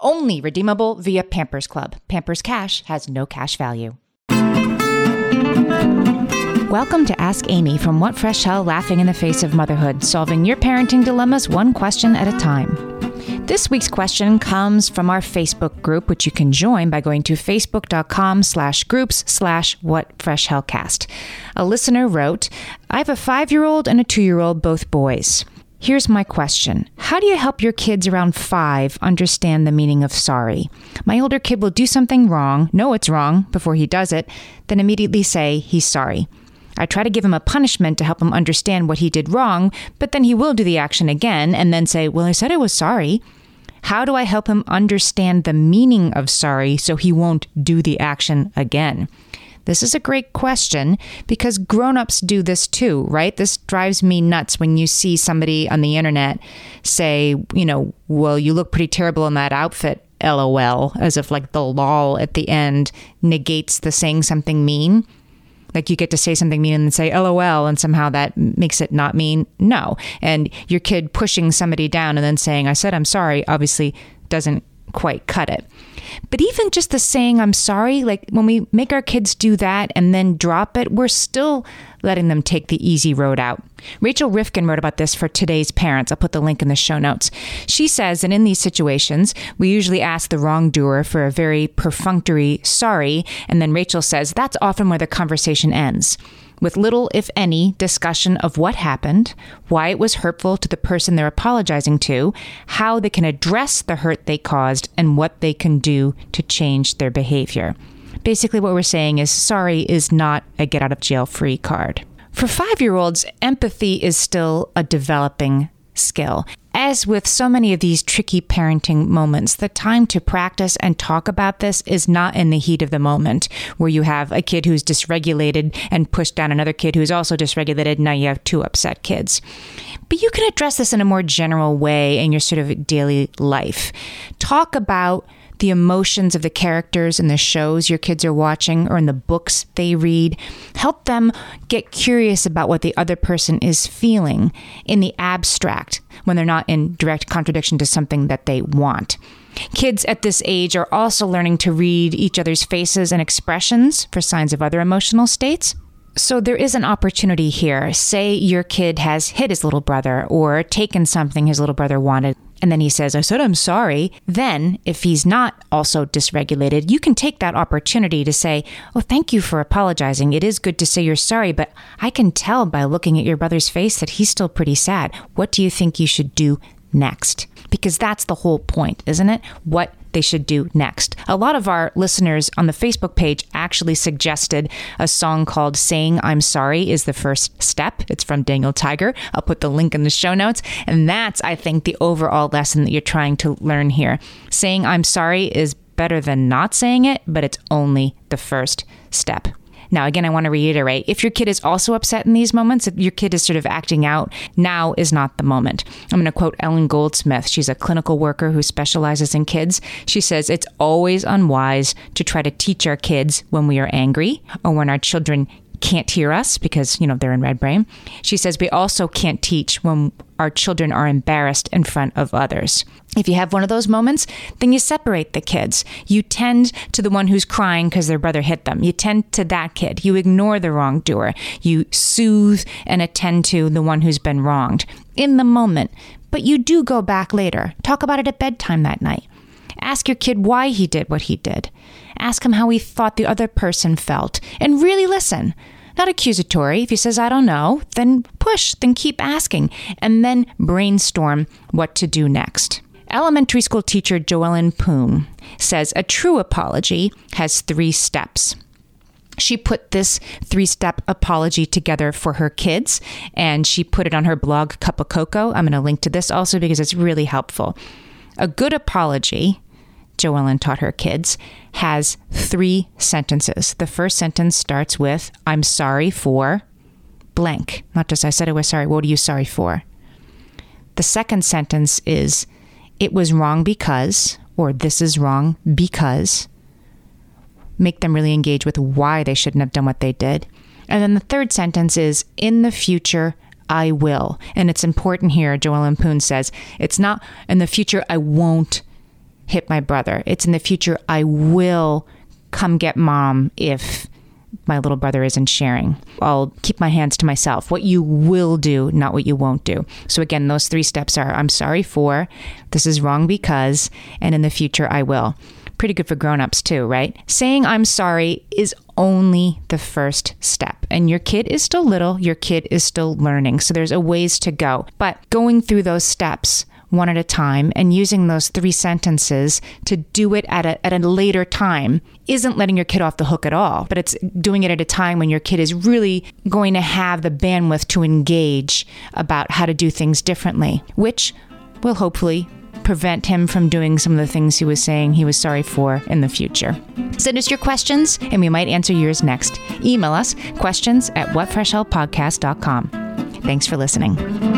Only redeemable via Pampers Club. Pampers Cash has no cash value. Welcome to Ask Amy from What Fresh Hell Laughing in the Face of Motherhood, solving your parenting dilemmas one question at a time. This week's question comes from our Facebook group, which you can join by going to facebook.com slash groups slash what fresh hellcast. A listener wrote, I have a five-year-old and a two-year-old, both boys. Here's my question How do you help your kids around five understand the meaning of sorry? My older kid will do something wrong, know it's wrong before he does it, then immediately say he's sorry. I try to give him a punishment to help him understand what he did wrong, but then he will do the action again and then say, Well, I said I was sorry. How do I help him understand the meaning of sorry so he won't do the action again? This is a great question because grown-ups do this too, right? This drives me nuts when you see somebody on the internet say, you know, well, you look pretty terrible in that outfit. LOL, as if like the lol at the end negates the saying something mean. Like you get to say something mean and then say LOL, and somehow that makes it not mean. No. And your kid pushing somebody down and then saying, I said I'm sorry, obviously doesn't quite cut it. But even just the saying I'm sorry, like when we make our kids do that and then drop it, we're still letting them take the easy road out. Rachael Rifkin wrote about this for today's parents. I'll put the link in the show notes. She says that in these situations, we usually ask the wrongdoer for a very perfunctory sorry, and then Rachael says that's often where the conversation ends with little, if any, discussion of what happened, why it was hurtful to the person they're apologizing to, how they can address the hurt they caused, and what they can do to change their behavior. Basically, what we're saying is sorry is not a get out of jail free card. For five year olds, empathy is still a developing skill. As with so many of these tricky parenting moments, the time to practice and talk about this is not in the heat of the moment, where you have a kid who's dysregulated and pushed down another kid who's also dysregulated. And now you have two upset kids. But you can address this in a more general way in your sort of daily life. Talk about the emotions of the characters in the shows your kids are watching or in the books they read. Help them get curious about what the other person is feeling in the abstract when they're not in direct contradiction to something that they want. Kids at this age are also learning to read each other's faces and expressions for signs of other emotional states. So there is an opportunity here. Say your kid has hit his little brother or taken something his little brother wanted and then he says, I said, I'm sorry. Then, if he's not also dysregulated, you can take that opportunity to say, Oh, thank you for apologizing. It is good to say you're sorry, but I can tell by looking at your brother's face that he's still pretty sad. What do you think you should do next? Because that's the whole point, isn't it? What they should do next. A lot of our listeners on the Facebook page actually suggested a song called Saying I'm Sorry is the First Step. It's from Daniel Tiger. I'll put the link in the show notes. And that's, I think, the overall lesson that you're trying to learn here. Saying I'm sorry is better than not saying it, but it's only the first step. Now, again, I want to reiterate if your kid is also upset in these moments, if your kid is sort of acting out, now is not the moment. I'm going to quote Ellen Goldsmith. She's a clinical worker who specializes in kids. She says, It's always unwise to try to teach our kids when we are angry or when our children can't hear us because, you know, they're in red brain. She says we also can't teach when our children are embarrassed in front of others. If you have one of those moments, then you separate the kids. You tend to the one who's crying because their brother hit them. You tend to that kid. You ignore the wrongdoer. You soothe and attend to the one who's been wronged in the moment. But you do go back later. Talk about it at bedtime that night. Ask your kid why he did what he did. Ask him how he thought the other person felt and really listen. Not accusatory. If he says, I don't know, then push, then keep asking, and then brainstorm what to do next. Elementary school teacher Joellen Poon says a true apology has three steps. She put this three step apology together for her kids and she put it on her blog, Cup of Cocoa. I'm going to link to this also because it's really helpful. A good apology Joellen taught her kids, has three sentences. The first sentence starts with, I'm sorry for blank. Not just I said I was sorry. What are you sorry for? The second sentence is, it was wrong because, or this is wrong because. Make them really engage with why they shouldn't have done what they did. And then the third sentence is, in the future, I will. And it's important here, Joellen Poon says, it's not in the future, I won't hit my brother. It's in the future, I will come get mom if my little brother isn't sharing. I'll keep my hands to myself. What you will do, not what you won't do. So, again, those three steps are I'm sorry for, this is wrong because, and in the future, I will. Pretty good for grown-ups too, right? Saying I'm sorry is only the first step. And your kid is still little, your kid is still learning. So there's a ways to go. But going through those steps one at a time and using those three sentences to do it at a, at a later time isn't letting your kid off the hook at all, but it's doing it at a time when your kid is really going to have the bandwidth to engage about how to do things differently, which will hopefully prevent him from doing some of the things he was saying he was sorry for in the future. Send us your questions and we might answer yours next. Email us questions at whatfreshhellpodcast.com. Thanks for listening.